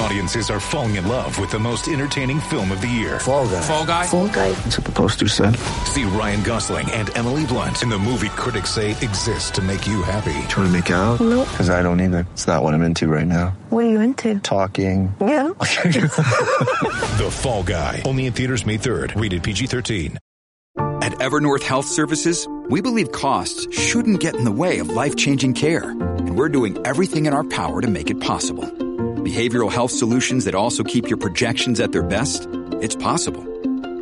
Audiences are falling in love with the most entertaining film of the year. Fall guy. Fall guy. Fall guy. That's what the poster said. See Ryan Gosling and Emily Blunt in the movie critics say exists to make you happy. Trying to make it out? Nope. Because I don't either. It's not what I'm into right now. What are you into? Talking. Yeah. The Fall Guy. Only in theaters May 3rd. Rated PG-13. At Evernorth Health Services, we believe costs shouldn't get in the way of life-changing care, and we're doing everything in our power to make it possible. Behavioral health solutions that also keep your projections at their best? It's possible.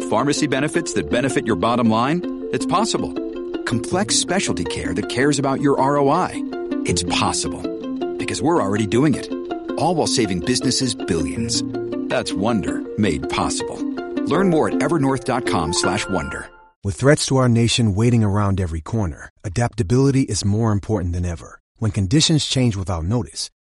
Pharmacy benefits that benefit your bottom line? It's possible. Complex specialty care that cares about your ROI? It's possible. Because we're already doing it. All while saving businesses billions. That's Wonder made possible. Learn more at evernorth.com slash wonder. With threats to our nation waiting around every corner, adaptability is more important than ever. When conditions change without notice,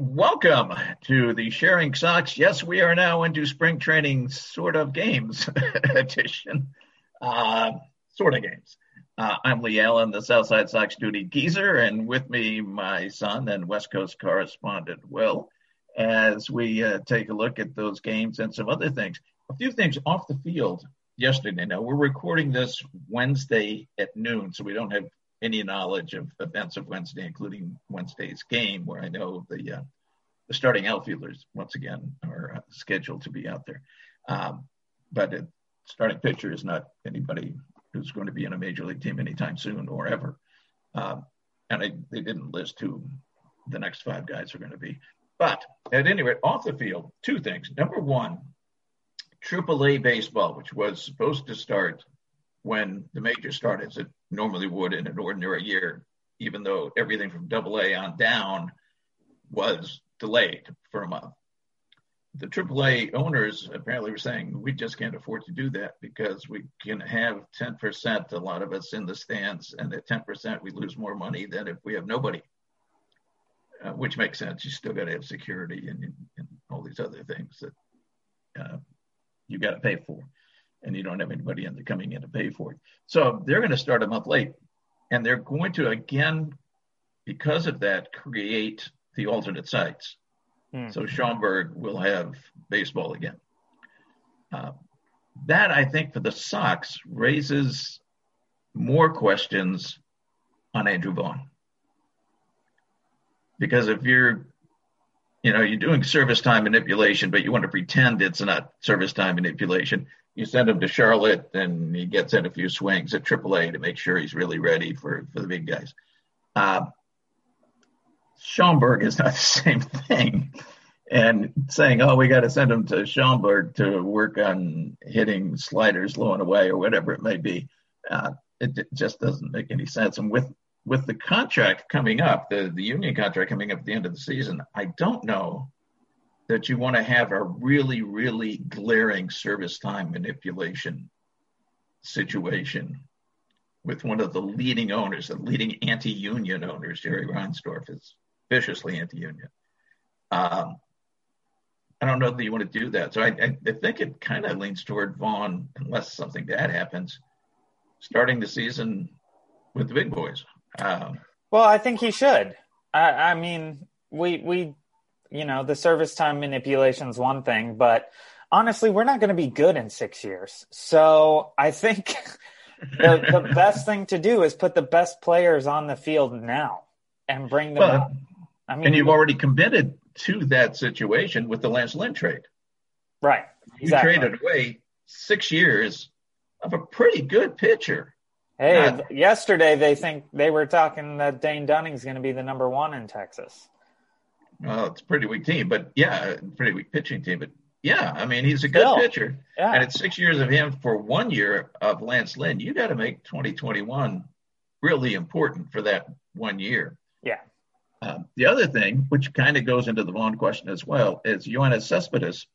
Welcome to the Sharing Socks. Yes, we are now into spring training sort of games edition. Uh, sort of games. Uh, I'm Lee Allen, the Southside Sox duty geezer, and with me, my son and West Coast correspondent, Will, as we uh, take a look at those games and some other things. A few things off the field yesterday. Now, we're recording this Wednesday at noon, so we don't have any knowledge of events of Wednesday, including Wednesday's game, where I know the uh, the starting outfielders once again are uh, scheduled to be out there. Um, but the starting pitcher is not anybody who's going to be in a major league team anytime soon or ever. Um, and I, they didn't list who the next five guys are going to be. But at any rate, off the field, two things. Number one, AAA baseball, which was supposed to start when the major started, normally would in an ordinary year, even though everything from AA on down was delayed for a month. The AAA owners apparently were saying, we just can't afford to do that because we can have 10%, a lot of us in the stands, and at 10%, we lose more money than if we have nobody, uh, which makes sense. You still got to have security and, and, all these other things that uh, you got to pay for and you don't have anybody in there coming in to pay for it. So they're going to start a month late. And they're going to, again, because of that, create the alternate sites. Hmm. So Schaumburg will have baseball again. Uh, that, I think, for the Sox raises more questions on Andrew Vaughn. Because if you're you know, you're doing service time manipulation, but you want to pretend it's not service time manipulation. You send him to Charlotte and he gets in a few swings at AAA to make sure he's really ready for, for the big guys. Uh, Schaumburg is not the same thing. And saying, oh, we got to send him to Schaumburg to work on hitting sliders low and away or whatever it may be, uh, it, it just doesn't make any sense. And with with the contract coming up, the, the union contract coming up at the end of the season, I don't know that you want to have a really, really glaring service time manipulation situation with one of the leading owners, the leading anti-union owners, Jerry Reinsdorf is viciously anti-union. Um, I don't know that you want to do that. So I, I, I think it kind of leans toward Vaughn, unless something bad happens, starting the season with the big boys. Um, well, I think he should. I, I mean, we we you know the service time manipulation is one thing, but honestly, we're not going to be good in six years. So I think the the best thing to do is put the best players on the field now. and bring them Well, up. I mean, and you've already committed to that situation with the Lance Lynn trade. right. You traded away six years of a pretty good pitcher. Hey, th- yesterday they think they were talking that Dane Dunning's going to be the number one in Texas. Well, it's a pretty weak team, but yeah, pretty weak pitching team. But yeah, I mean, he's a good Still. pitcher. Yeah. And it's six years of him for one year of Lance Lynn. You got to make 2021 really important for that one year. Yeah. Um, the other thing, which kind of goes into the Vaughn question as well, is Yoenis Cespedes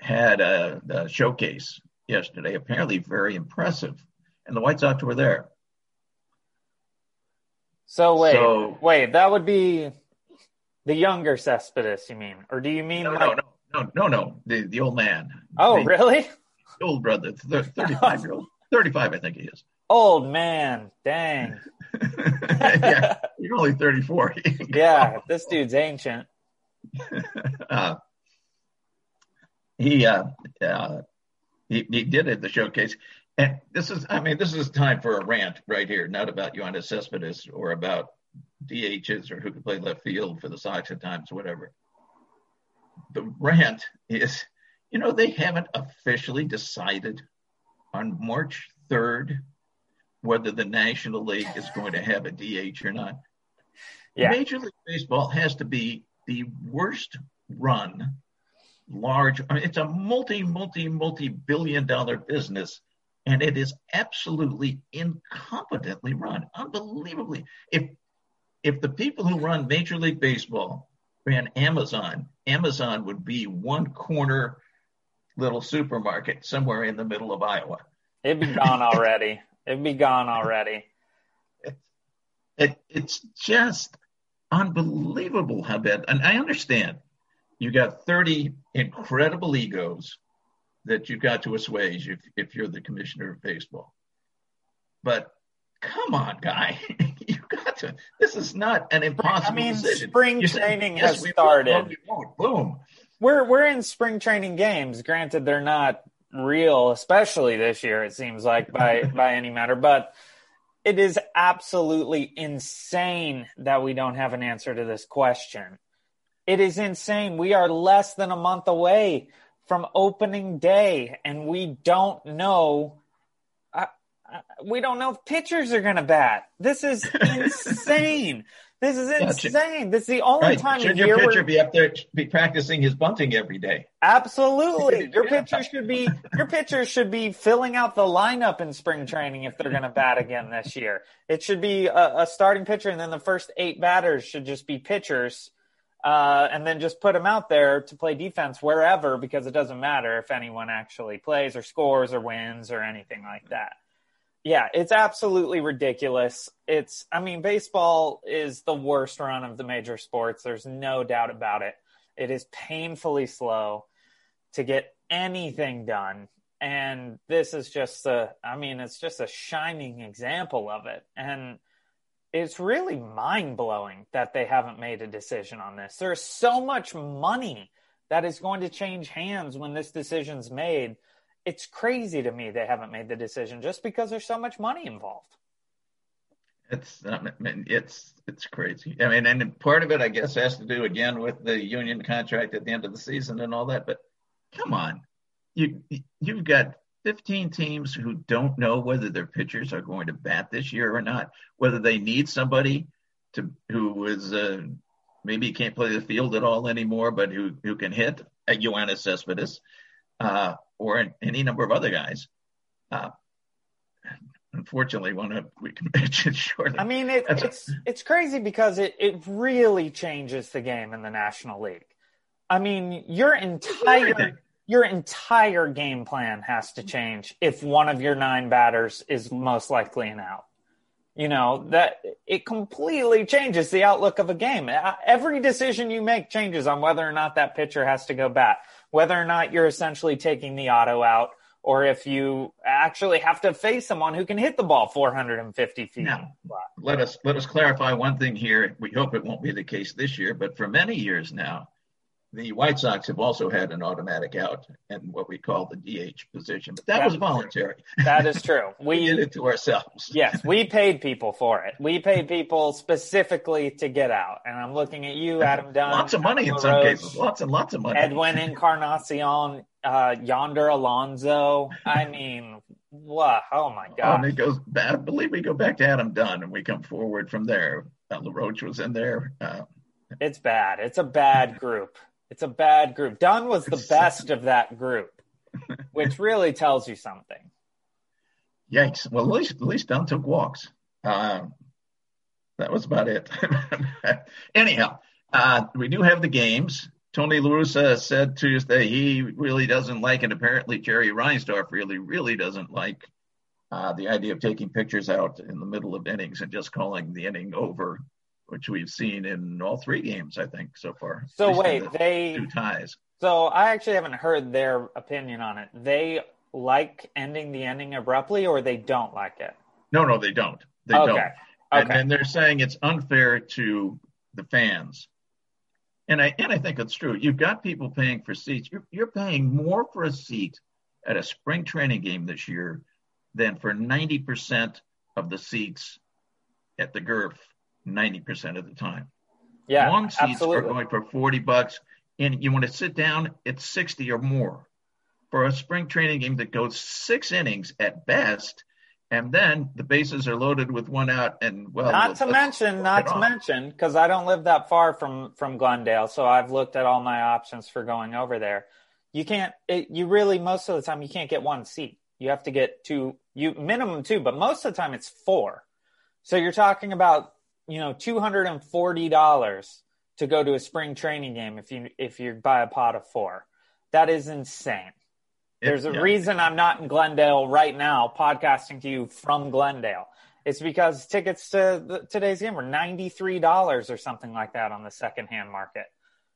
had a, a showcase yesterday, apparently very impressive, and the White Sox were there. So wait, So- wait, that would be the younger Cespedes, you mean, or do you mean No, like? no, no, no, no, no, the the old man. Oh, the, really? the old brother, the 35 year old, 35, I think he is. Old man, dang. yeah, you're only 34. Yeah, this dude's ancient. uh, he, uh, uh, he he did it at the showcase, and this is, I mean, this is time for a rant right here, not about Yoenis Cespedes or about DHs or who can play left field for the Sox at times, whatever. The rant is, you know, they haven't officially decided on March 3rd whether the National League is going to have a DH or not. Yeah. Major League Baseball has to be the worst run, large. I mean, it's a multi, multi, multi billion dollar business, and it is absolutely incompetently run. Unbelievably. If if the people who run Major League Baseball ran Amazon, Amazon would be one corner little supermarket somewhere in the middle of Iowa. It'd be gone already. It'd be gone already. It, it's just unbelievable how bad. And I understand you got 30 incredible egos that you've got to assuage if, if you're the commissioner of baseball. But come on, guy. you got to. This is not an impossible I mean, decision. spring You say, training yes, has we started. we won't. Boom. We're we're in spring training games. Granted, they're not real, especially this year. It seems like by by any matter, but it is absolutely insane that we don't have an answer to this question. It is insane. We are less than a month away from opening day, and we don't know. We don't know if pitchers are going to bat. This is insane. This is insane. This is the only Right. time Should of your year pitcher where be up there be practicing his bunting every day? Absolutely. Your Yeah. pitchers should be your pitchers should be filling out the lineup in spring training if they're going to bat again this year. It should be a, a starting pitcher, and then the first eight batters should just be pitchers, uh, and then just put them out there to play defense wherever because it doesn't matter if anyone actually plays or scores or wins or anything like that. Yeah, it's absolutely ridiculous. It's, I mean, baseball is the worst run of the major sports. There's no doubt about it. It is painfully slow to get anything done. And this is just a, I mean, it's just a shining example of it. And it's really mind blowing that they haven't made a decision on this. There's so much money that is going to change hands when this decision's made. It's crazy to me they haven't made the decision just because there's so much money involved. It's it's it's crazy. I mean, and part of it, I guess, has to do again with the union contract at the end of the season and all that. But come on, you you've got 15 teams who don't know whether their pitchers are going to bat this year or not, whether they need somebody to who is uh, maybe can't play the field at all anymore, but who who can hit, at Yoenis Cespedes, uh, or any number of other guys. Uh, unfortunately, one of we can mention shortly. I mean, it, it's it's crazy because it it really changes the game in the National League. I mean, your entire Everything. your entire game plan has to change if one of your nine batters is most likely an out. You know that it completely changes the outlook of a game. Uh, Every decision you make changes on whether or not that pitcher has to go bat, whether or not you're essentially taking the auto out, or if you actually have to face someone who can hit the ball 450 feet. Now, let us let us clarify one thing here. We hope it won't be the case this year, but for many years now, the White Sox have also had an automatic out in what we call the DH position, but that That's was voluntary. That is true. We We did it to ourselves. yes, we paid people for it. We paid people specifically to get out. And I'm looking at you, Adam Dunn. lots of money in some cases. Lots and lots of money. Edwin Encarnacion, uh, Yonder Alonso. I mean, what? Oh my Oh, God. and it goes. I believe we go back to Adam Dunn, and we come forward from there. Uh, LaRoche was in there. Uh, It's bad. It's a bad group. It's a bad group. Dunn was the best of that group, which really tells you something. Yikes! Well, at least at least Dunn took walks. Uh, that was about it. Anyhow, uh, we do have the games. Tony La Russa said Tuesday he really doesn't like, and apparently Jerry Reinsdorf really, really doesn't like uh, the idea of taking pictures out in the middle of innings and just calling the inning over, which we've seen in all three games, I think, so far. So wait, the they two ties. so I actually haven't heard their opinion on it. They like ending the ending abruptly or they don't like it. No, no, they don't. They Okay. don't. And Okay. then they're saying it's unfair to the fans. And I and I think it's true. You've got people paying for seats. You're you're paying more for a seat at a spring training game this year than for 90% of the seats at the GURF 90% of the time. Yeah, One seats absolutely. are going for 40 bucks and you want to sit down, it's 60 or more. For a spring training game that goes six innings at best, and then the bases are loaded with one out and well not to mention, not to off. mention, because I don't live that far from from Glendale, so I've looked at all my options for going over there. You can't. It, you really most of the time you can't get one seat. You have to get two. You minimum two, but most of the time it's four. So you're talking about you know two hundred and forty dollars to go to a spring training game if you if you buy a pot of four. That is insane. There's a Yeah. reason I'm not in Glendale right now, podcasting to you from Glendale. It's because tickets to the, today's game were ninety three dollars or something like that on the secondhand market.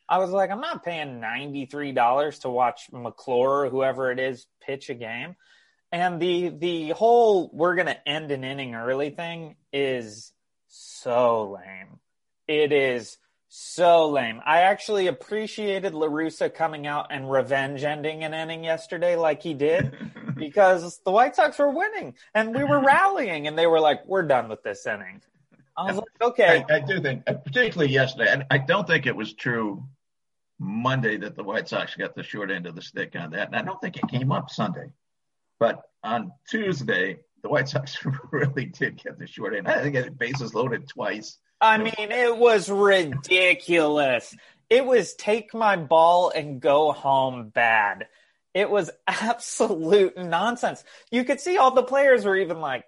I was like, I'm not paying ninety three dollars to watch McClure or whoever it is pitch a game. And the the whole we're gonna end an inning early thing is so lame. It is so lame. I actually appreciated La Russa coming out and revenge ending an inning yesterday like he did because the White Sox were winning and we were rallying and they were like, We're done with this inning. I was like, Okay. I, I do think, uh, particularly yesterday, and I don't think it was true Monday that the White Sox got the short end of the stick on that, and I don't think it came up Sunday. But on Tuesday, the White Sox really did get the short end. I think it bases loaded twice. I mean, it was ridiculous. It was take my ball and go home bad. It was absolute nonsense. You could see all the players were even like,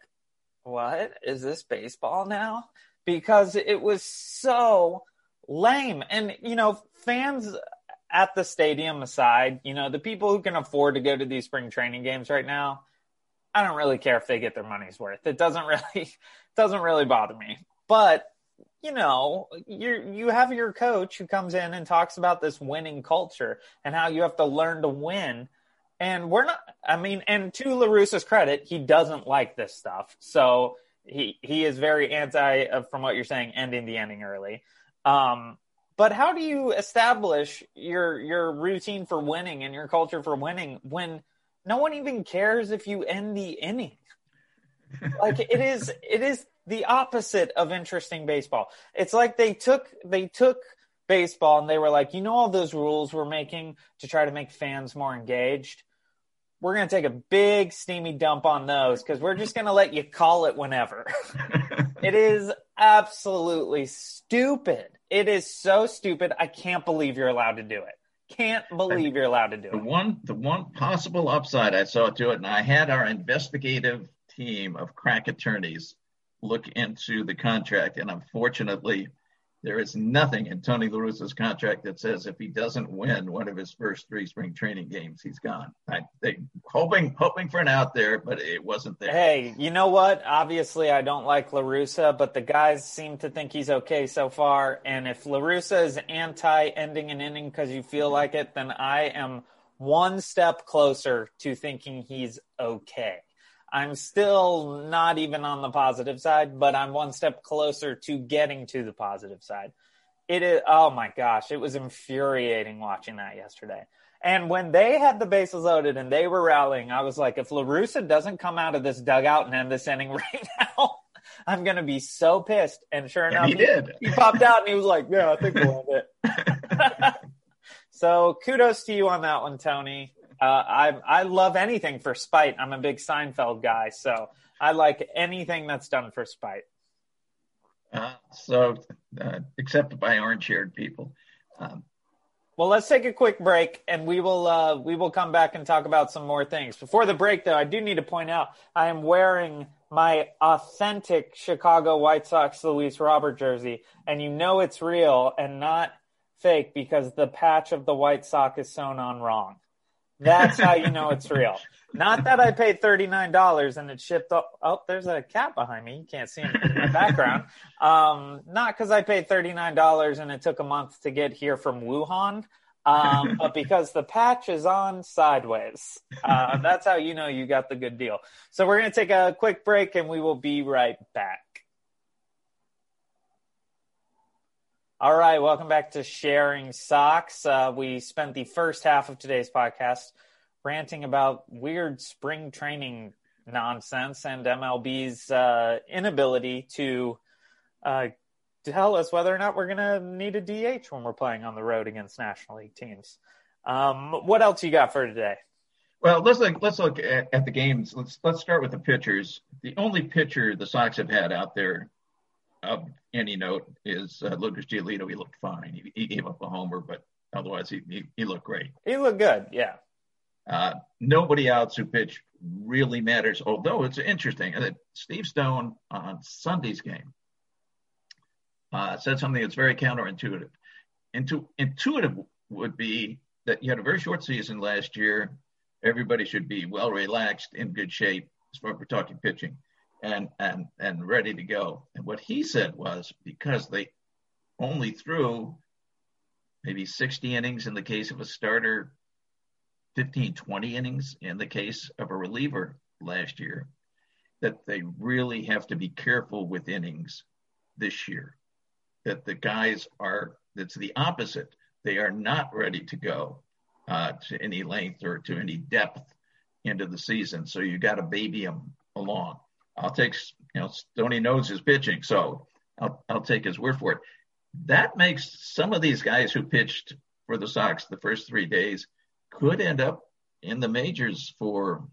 what? Is this baseball now? Because it was so lame. And, you know, fans at the stadium aside, you know, the people who can afford to go to these spring training games right now, I don't really care if they get their money's worth. It doesn't really doesn't really bother me. But you know, you you have your coach who comes in and talks about this winning culture and how you have to learn to win. And we're not. I mean, and to La Russa's credit, he doesn't like this stuff. So he he is very anti, uh, from what you're saying, ending the ending early. Um, but how do you establish your your routine for winning and your culture for winning when no one even cares if you end the inning? like it is it is the opposite of interesting baseball. It's like they took they took baseball and they were like, you know all those rules we're making to try to make fans more engaged? We're going to take a big steamy dump on those cuz we're just going to let you call it whenever. it is absolutely stupid. It is so stupid. I can't believe you're allowed to do it. Can't believe you're allowed to do it. The one, the one possible upside I saw to it, and I had our investigative team of crack attorneys look into the contract, and unfortunately, there is nothing in Tony La Russa's contract that says if he doesn't win one of his first three spring training games, he's gone. I they hoping hoping for an out there, but it wasn't there. Hey, you know what? Obviously, I don't like La Russa, but the guys seem to think he's okay so far. And if La Russa is anti ending an inning because you feel like it, then I am one step closer to thinking he's okay. I'm still not even on the positive side, but I'm one step closer to getting to the positive side. It is. Oh my gosh, it was infuriating watching that yesterday. And when they had the bases loaded and they were rallying, I was like, if La Russa doesn't come out of this dugout and end this inning right now, I'm gonna be so pissed. And sure enough, he did. He popped out and he was like, "Yeah, I think we'll end it." so kudos to you on that one, Tony. Uh, I I love anything for spite. I'm a big Seinfeld guy, so I like anything that's done for spite. Uh, so uh, accepted by orange haired people. Um, well, let's take a quick break, and we will uh, we will come back and talk about some more things. Before the break, though, I do need to point out I am wearing my authentic Chicago White Sox Luis Robert jersey, and you know it's real and not fake because the patch of the White Sox is sewn on wrong. That's how you know it's real. Not that I paid thirty nine dollars and it shipped. Up, oh, there's a cat behind me. You can't see him in the background. Um, not because I paid thirty nine dollars and it took a month to get here from Wuhan, um, but because the patch is on sideways. Uh, that's how you know you got the good deal. So we're gonna take a quick break and we will be right back. All right, welcome back to Sharing Socks. Uh, we spent the first half of today's podcast ranting about weird spring training nonsense and MLB's uh, inability to uh, tell us whether or not we're going to need a DH when we're playing on the road against National League teams. Um, what else you got for today? Well, let's look. Let's look at, at the games. Let's let's start with the pitchers. The only pitcher the Sox have had out there of any note is uh, Lucas Giolito. He looked fine. He, he, gave up a homer, but otherwise he, he, he looked great. He looked good, yeah. Uh, nobody else who pitched really matters. Although it's interesting that Steve Stone on Sunday's game uh, said something that's very counterintuitive. Intu- intuitive would be that you had a very short season last year. Everybody should be well relaxed, in good shape, as far as we're talking pitching and and and ready to go. And what he said was because they only threw maybe 60 innings in the case of a starter, 15, 20 innings in the case of a reliever last year, that they really have to be careful with innings this year. That the guys are, that's the opposite. They are not ready to go uh, to any length or to any depth into the season. So you got to baby them along. I'll take, you know, Stoney knows his pitching, so I'll, I'll take his word for it. That makes some of these guys who pitched for the Sox the first three days could end up in the majors for,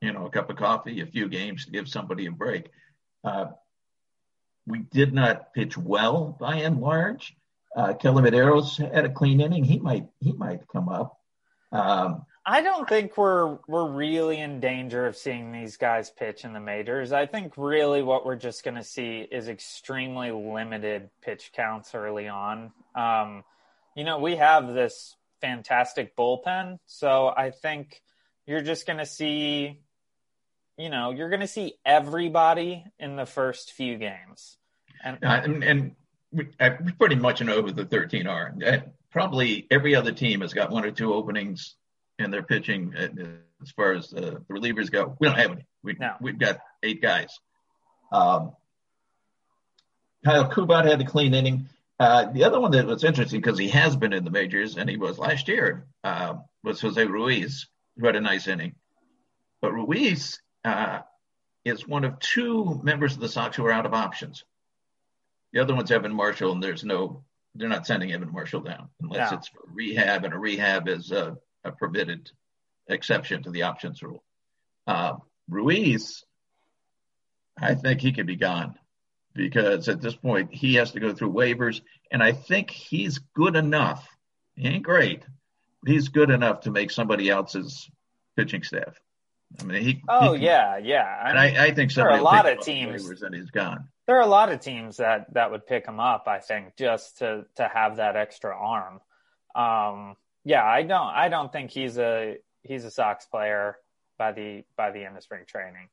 you know, a cup of coffee, a few games to give somebody a break. Uh, we did not pitch well by and large. Uh, Kodi Medeiros had a clean inning. He might he might come up. Um, I don't think we're we're really in danger of seeing these guys pitch in the majors. I think really what we're just going to see is extremely limited pitch counts early on. Um, you know, we have this fantastic bullpen, so I think you're just going to see, you know, you're going to see everybody in the first few games. And uh, and, and we, I pretty much know who the 13 are. Uh, probably every other team has got one or two openings and their pitching uh, as far as the relievers go. We don't have any. We, no. We've got eight guys. Um, Kyle Kubat had a clean inning. Uh, the other one that was interesting because he has been in the majors and he was last year uh, was Jose Ruiz, who had a nice inning. But Ruiz uh, is one of two members of the Sox who are out of options. The other one's Evan Marshall, and there's no, they're not sending Evan Marshall down unless no. it's for rehab, and a rehab is uh, a permitted exception to the options rule. Uh, Ruiz, I think he could be gone because at this point he has to go through waivers, and I think he's good enough. He ain't great, but he's good enough to make somebody else's pitching staff. I mean, he. Oh he can, yeah, yeah. I and mean, I, I, think there are a lot of teams and he's gone. There are a lot of teams that that would pick him up. I think just to to have that extra arm. Um, yeah, I don't I don't think he's a he's a Sox player by the by the end of spring training.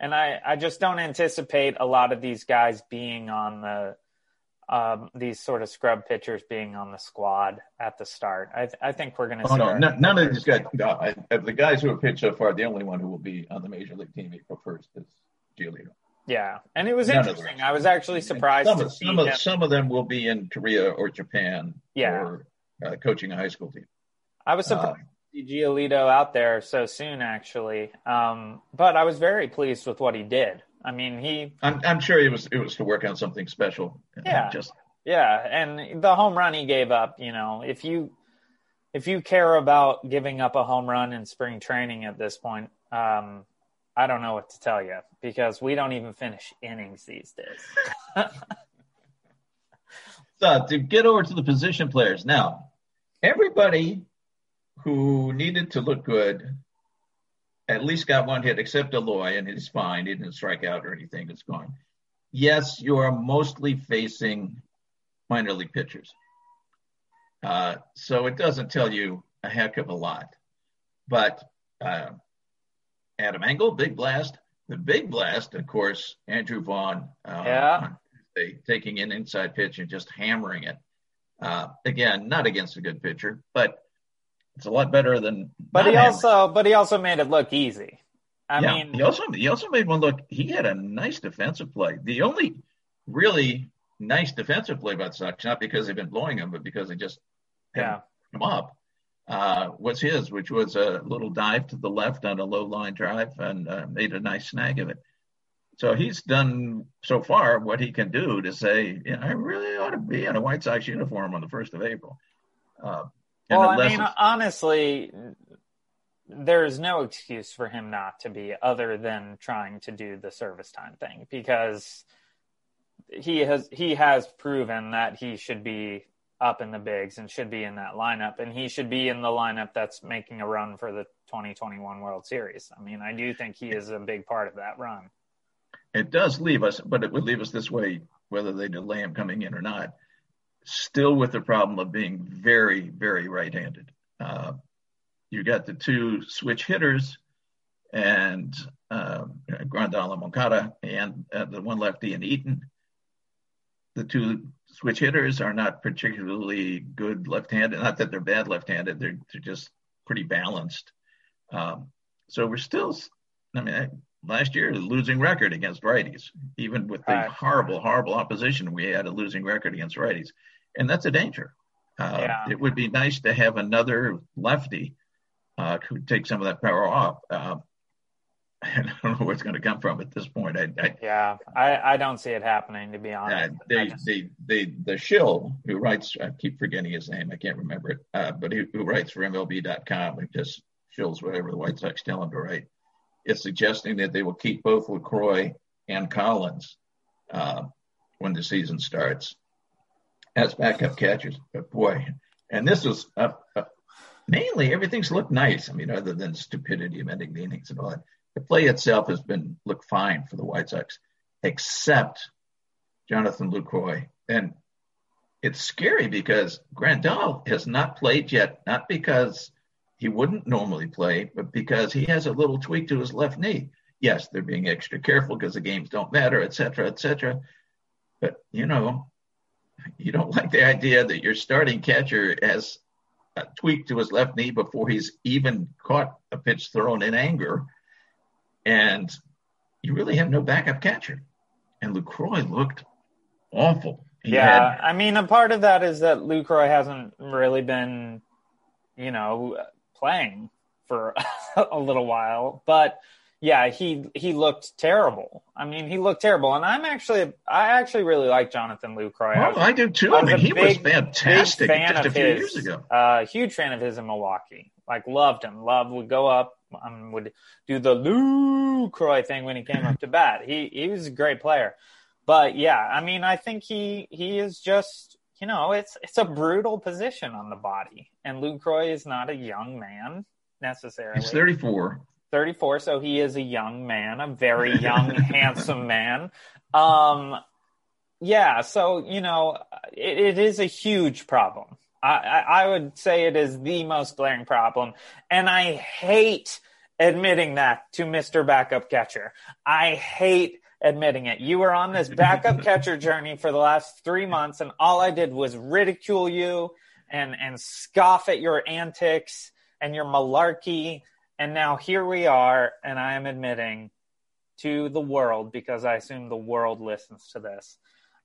And I, I just don't anticipate a lot of these guys being on the um, these sort of scrub pitchers being on the squad at the start. I, I think we're going to. Oh no, none, none of these guys. No, I, of the guys who have pitched so far, the only one who will be on the major league team April first is Giolito. Yeah, and it was None interesting. I was actually surprised some to of, see some of, some of them will be in Korea or Japan Yeah. or uh, coaching a high school team. I was surprised Um, to see Giolito out there so soon, actually. Um, but I was very pleased with what he did. I mean, he I'm, I'm sure it was it was to work on something special. Yeah. Just Yeah, and the home run he gave up, you know, if you if you care about giving up a home run in spring training at this point, um, I don't know what to tell you because we don't even finish innings these days. So to get over to the position players now, everybody who needed to look good at least got one hit, except Eloy, and he's fine. He didn't strike out or anything. It's gone. Yes, you are mostly facing minor league pitchers, uh, so it doesn't tell you a heck of a lot. But uh, Adam Engel, big blast. The big blast, of course, Andrew Vaughn. Uh, Yeah. Tuesday, taking an inside pitch and just hammering it. Uh, again, not against a good pitcher, but it's a lot better than. but he also but he also made it look easy. I yeah, mean, he also he also made one look. He had a nice defensive play. The only really nice defensive play by the Sox, not because they've been blowing him, but because they just yeah. haven't up, uh, was his, which was a little dive to the left on a low line drive and uh, made a nice snag of it. So he's done so far what he can do to say, yeah, I really ought to be in a White Sox uniform on the first of April. Uh, and Well, I mean, honestly, there's no excuse for him not to be other than trying to do the service time thing because he has he has proven that he should be up in the bigs and should be in that lineup and he should be in the lineup that's making a run for the 2021 World Series. I mean, I do think he is a big part of that run. it does leave us, but it would leave us this way, whether they delay him coming in or not, still with the problem of being very, very right-handed. Uh, you got the two switch hitters and um, Grandal and Moncada and uh, the one lefty in Eaton. The two switch hitters are not particularly good left-handed. Not that they're bad left-handed; they're they're just pretty balanced. Um, so we're still, I mean, I, last year a losing record against righties, even with the Right. horrible, horrible opposition, we had a losing record against righties, and that's a danger. Uh, Yeah. It would be nice to have another lefty uh, who take some of that power off. Uh, and I don't know where it's going to come from at this point. I, I, Yeah, I, I don't see it happening to be uh, honest. They, just- they, they, the shill who writes, I keep forgetting his name, I can't remember it, uh, but who, who writes for MLB.com and just shills whatever the White Sox tell him to write, is suggesting that they will keep both Lucroy and Collins uh, when the season starts as backup catchers. But boy, and this was uh, uh, mainly everything's looked nice. I mean, other than stupidity of ending the innings and all that, the play itself has been looked fine for the White Sox, except Jonathan Lucroy. And it's scary because Grandal has not played yet, not because he wouldn't normally play, but because he has a little tweak to his left knee. Yes, they're being extra careful because the games don't matter, et cetera, et cetera. But, you know, you don't like the idea that your starting catcher has a tweak to his left knee before he's even caught a pitch thrown in anger. And you really have no backup catcher. And Lucroy looked awful. He yeah, had- I mean, a part of that is that Lucroy hasn't really been, you know, playing for a little while. But yeah, he he looked terrible. I mean, he looked terrible, and I'm actually I actually really like Jonathan Lucroy. I Oh, was- I do too. I, was mean, he was fantastic fan just a few his, years ago. Uh, huge fan of his in Milwaukee. Like loved him. Love would go up um, would do the Lucroy thing when he came up to bat. He he was a great player. But yeah, I mean, I think he he is just you know it's it's a brutal position on the body, and Lucroy is not a young man necessarily. He's 34. 34, so he is a young man, a very young, handsome man. Um, yeah, so, you know, it, it is a huge problem. I, I, I would say it is the most glaring problem. And I hate admitting that to Mr. Backup Catcher. I hate admitting it. You were on this backup catcher journey for the last three months, and all I did was ridicule you and, and scoff at your antics and your malarkey. And now here we are, and I am admitting to the world because I assume the world listens to this.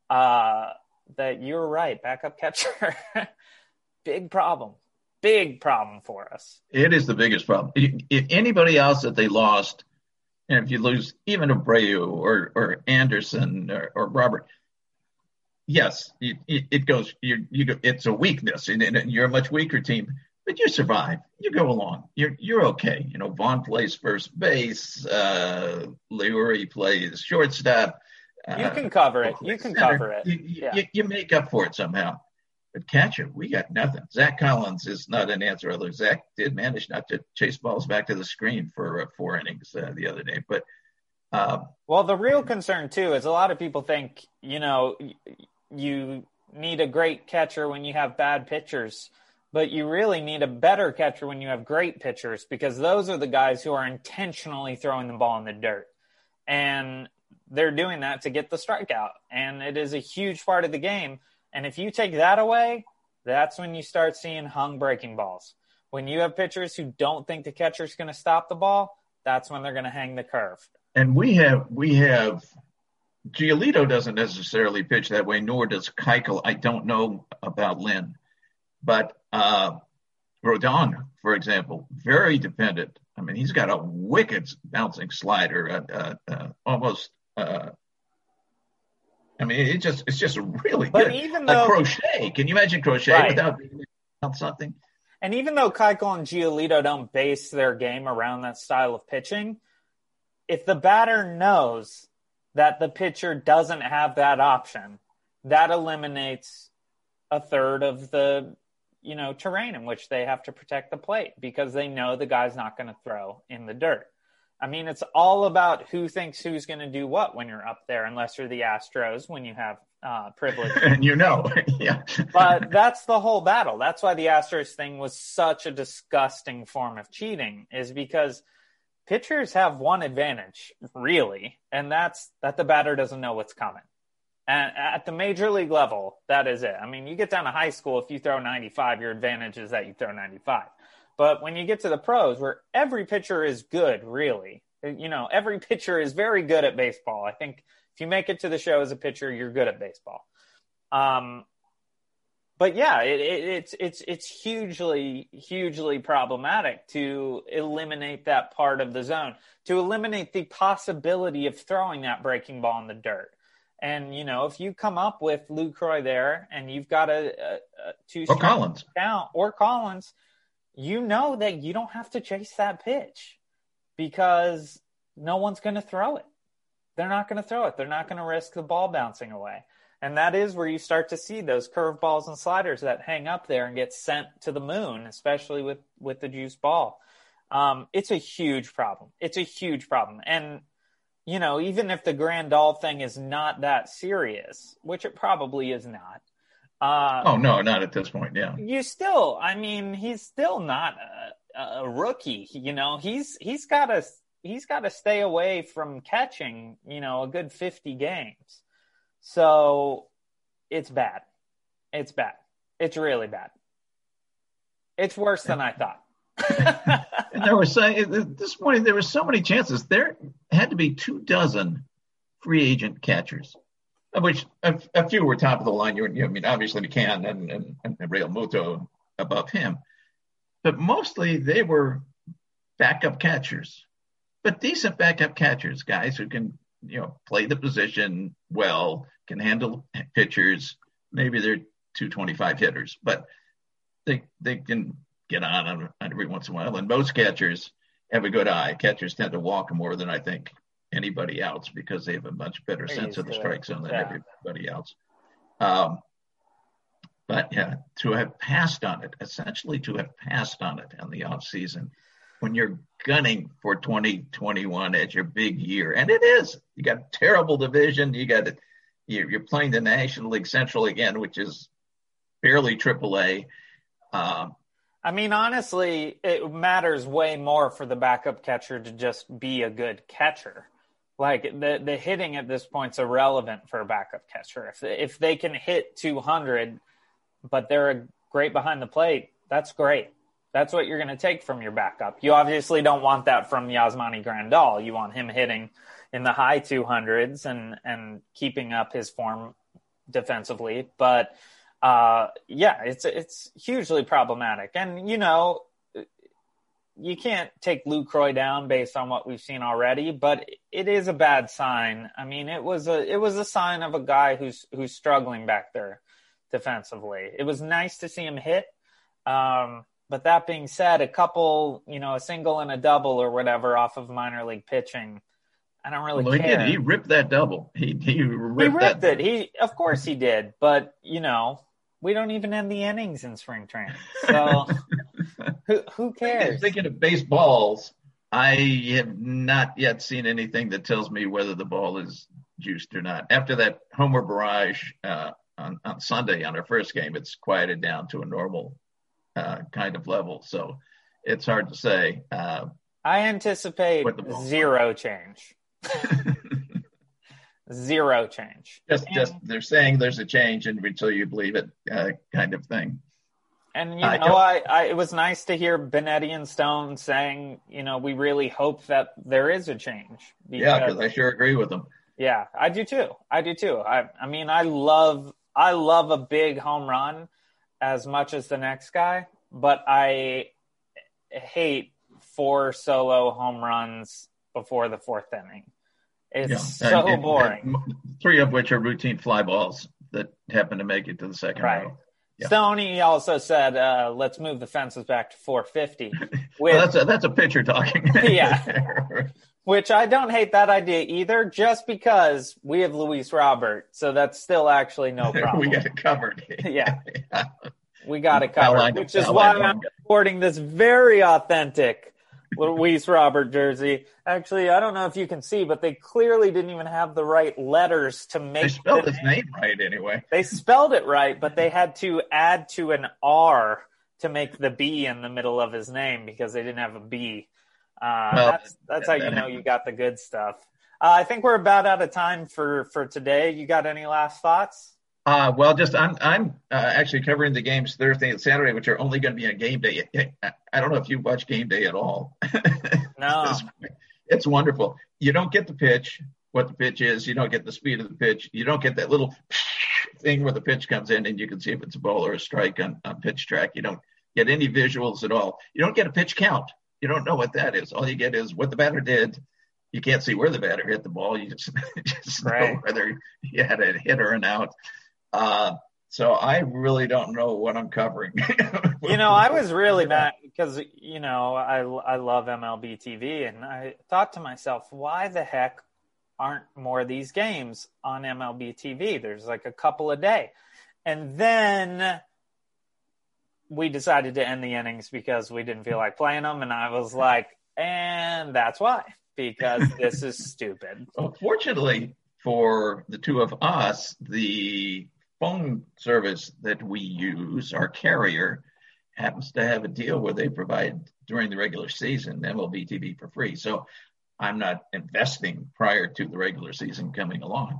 Uh, that you're right, backup catcher, big problem, big problem for us. It is the biggest problem. If anybody else that they lost, and if you lose even Abreu or or Anderson or, or Robert, yes, it, it goes. You you go, it's a weakness, and, and you're a much weaker team but you survive. You go along. You're you're okay. You know, Vaughn plays first base. Uh, Leury plays shortstop. Uh, you can cover it. You can center. cover it. You, yeah. you, you, make up for it somehow. But catcher, we got nothing. Zach Collins is not an answer. Although Zach did manage not to chase balls back to the screen for uh, four innings uh, the other day. But uh, well, the real concern too is a lot of people think you know you need a great catcher when you have bad pitchers but you really need a better catcher when you have great pitchers because those are the guys who are intentionally throwing the ball in the dirt. And they're doing that to get the strikeout. And it is a huge part of the game. And if you take that away, that's when you start seeing hung breaking balls. When you have pitchers who don't think the catcher's going to stop the ball, that's when they're going to hang the curve. And we have, we have, Giolito doesn't necessarily pitch that way, nor does Keuchel. I don't know about Lynn. But uh, Rodon, for example, very dependent. I mean, he's got a wicked bouncing slider, uh, uh, uh almost. Uh, I mean, it just it's just really but good. Even though, like Crochet, can you imagine Crochet right. without being something? And even though Keuchel and Giolito don't base their game around that style of pitching, if the batter knows that the pitcher doesn't have that option, that eliminates a third of the you know, terrain in which they have to protect the plate because they know the guy's not going to throw in the dirt. I mean, it's all about who thinks who's going to do what when you're up there, unless you're the Astros when you have uh, privilege. and you know, yeah. but that's the whole battle. That's why the Astros thing was such a disgusting form of cheating, is because pitchers have one advantage, really, and that's that the batter doesn't know what's coming. And at the major league level, that is it. I mean, you get down to high school, if you throw 95, your advantage is that you throw 95. But when you get to the pros, where every pitcher is good, really, you know, every pitcher is very good at baseball. I think if you make it to the show as a pitcher, you're good at baseball. Um, but yeah, it, it, it's it's it's hugely hugely problematic to eliminate that part of the zone, to eliminate the possibility of throwing that breaking ball in the dirt. And you know, if you come up with Lucroy there, and you've got a, a, a two or Collins count or Collins, you know that you don't have to chase that pitch because no one's going to throw it. They're not going to throw it. They're not going to risk the ball bouncing away. And that is where you start to see those curveballs and sliders that hang up there and get sent to the moon, especially with with the juice ball. Um, it's a huge problem. It's a huge problem. And you know, even if the grand Grandal thing is not that serious, which it probably is not. Uh, oh no, not at this point. Yeah, you still. I mean, he's still not a, a rookie. You know, he's he's got to he's got to stay away from catching. You know, a good fifty games. So it's bad. It's bad. It's really bad. It's worse than I thought. And there was at this point there were so many chances. There had to be two dozen free agent catchers, of which a, a few were top of the line. You, you I mean, obviously McCann and, and, and Realmuto above him, but mostly they were backup catchers, but decent backup catchers, guys who can you know play the position well, can handle pitchers. Maybe they're 225 hitters, but they they can get on, every once in a while. And most catchers have a good eye. Catchers tend to walk more than I think anybody else because they have a much better sense of the strike zone than yeah. everybody else. Um, but yeah, to have passed on it, essentially to have passed on it in the off season when you're gunning for 2021 as your big year, and it is. You got a terrible division. You got you're playing the National League Central again, which is barely AAA. Um, I mean, honestly, it matters way more for the backup catcher to just be a good catcher. Like the the hitting at this point's irrelevant for a backup catcher. If if they can hit 200, but they're a great behind the plate, that's great. That's what you're going to take from your backup. You obviously don't want that from Yasmani Grandal. You want him hitting, in the high 200s and and keeping up his form defensively. But uh, yeah, it's it's hugely problematic. And you know, you can't take Lucroy down based on what we've seen already, but it is a bad sign. I mean, it was a it was a sign of a guy who's who's struggling back there defensively. It was nice to see him hit. Um, but that being said, a couple, you know, a single and a double or whatever off of minor league pitching, I don't really well, he did. He ripped that double. He he ripped, he ripped that. it. He, of course, he did. But you know, we don't even end the innings in spring training, so who who cares? Thinking of baseballs, I have not yet seen anything that tells me whether the ball is juiced or not. After that homer barrage uh, on on Sunday on our first game, it's quieted down to a normal uh, kind of level. So it's hard to say. Uh, I anticipate ball- zero change. zero change. just And- just they're saying there's a change and until you believe it, uh, kind of thing. And you I know, I, I it was nice to hear Benetti and Stone saying, you know, we really hope that there is a change. Yeah, because I sure agree with them. Yeah, I do too. I do too. I I mean, I love I love a big home run as much as the next guy, but I hate four solo home runs before the fourth inning. It's Yeah. so And- boring. and three of which are routine fly balls that happen to make it to the second Right. row. Yeah. Stoney also said, uh, "Let's move the fences back to 450," which, Well, that's a that's a pitcher talking. Yeah. which I don't hate that idea either. Just because we have Luis Robert, so that's still actually no problem. we got it covered. Yeah. We got it covered, which is why I'm one. sporting this very authentic Luis Robert jersey. Actually, I don't know if you can see, but they clearly didn't even have the right letters to make. They spelled the his name right anyway. They spelled it right, but they had to add to an R to make the B in the middle of his name because they didn't have a B. Uh, Well, that's that's how you know you got the good stuff. Uh, I think we're about out of time for for today. You got any last thoughts? Uh, well, just I'm I'm uh, actually covering the games Thursday and Saturday, which are only going to be on game day. I- don't know if you watch game day at all. No. it's, it's wonderful. You don't get the pitch, what the pitch is. You don't get the speed of the pitch. You don't get that little thing where the pitch comes in and you can see if it's a ball or a strike on, on pitch track. You don't get any visuals at all. You don't get a pitch count. You don't know what that is. All you get is what the batter did. You can't see where the batter hit the ball. You just, just Right. know whether he had a hit or an out. Uh, so I really don't know what I'm covering. You know, I was really mad because you know I I love MLB TV, and I thought to myself, why the heck aren't more of these games on MLB TV? There's like a couple a day, and then we decided to end the innings because we didn't feel like playing them, and I was like, and that's why because this is stupid. Well, fortunately for the two of us, the phone service that we use, our carrier, happens to have a deal where they provide during the regular season MLB TV for free. So I'm not investing prior to the regular season coming along.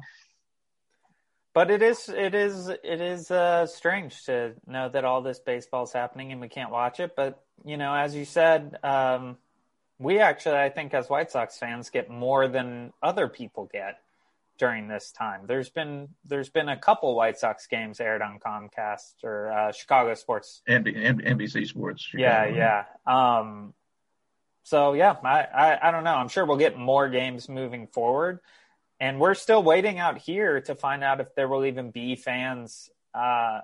But it is it is it is uh, strange to know that all this baseball is happening and we can't watch it. But you know, as you said, um, we actually I think as White Sox fans get more than other people get during this time. There's been there's been a couple White Sox games aired on Comcast or uh, Chicago Sports. NB- NBC Sports. Yeah, Chicago. yeah. Um, so yeah, I, I I don't know. I'm sure we'll get more games moving forward, and we're still waiting out here to find out if there will even be fans uh,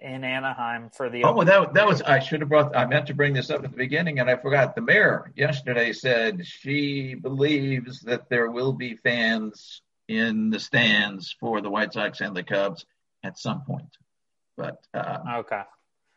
in Anaheim for the. Oh, well, that that was I should have brought. I meant to bring this up at the beginning, and I forgot. The mayor yesterday said she believes that there will be fans in the stands for the White Sox and the Cubs at some point, but uh, okay.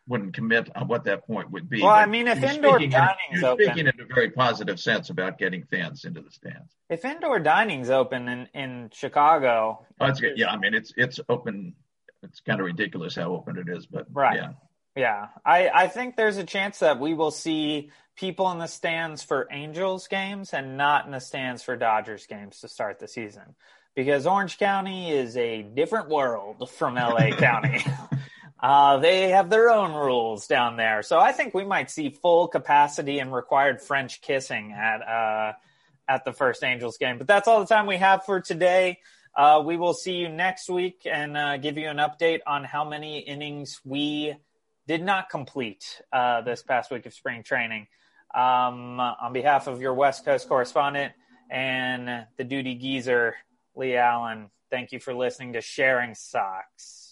wouldn't commit on what that point would be. Well, I mean, if indoor speaking in- you're open- speaking in a very positive sense about getting fans into the stands. If indoor dining's open in in Chicago, Oh, it's good. Yeah, I mean, it's it's open. It's kind of ridiculous how open it is, but Right. yeah. Yeah, I, I think there's a chance that we will see people in the stands for Angels games and not in the stands for Dodgers games to start the season. Because Orange County is a different world from LA County. Uh, they have their own rules down there. So I think we might see full capacity and required French kissing at uh, at the first Angels game. But that's all the time we have for today. Uh, we will see you next week and uh, give you an update on how many innings we did not complete uh, this past week of spring training. Um, on behalf of your West Coast correspondent and the duty geezer, Lee Allen, thank you for listening to Sharing Sox.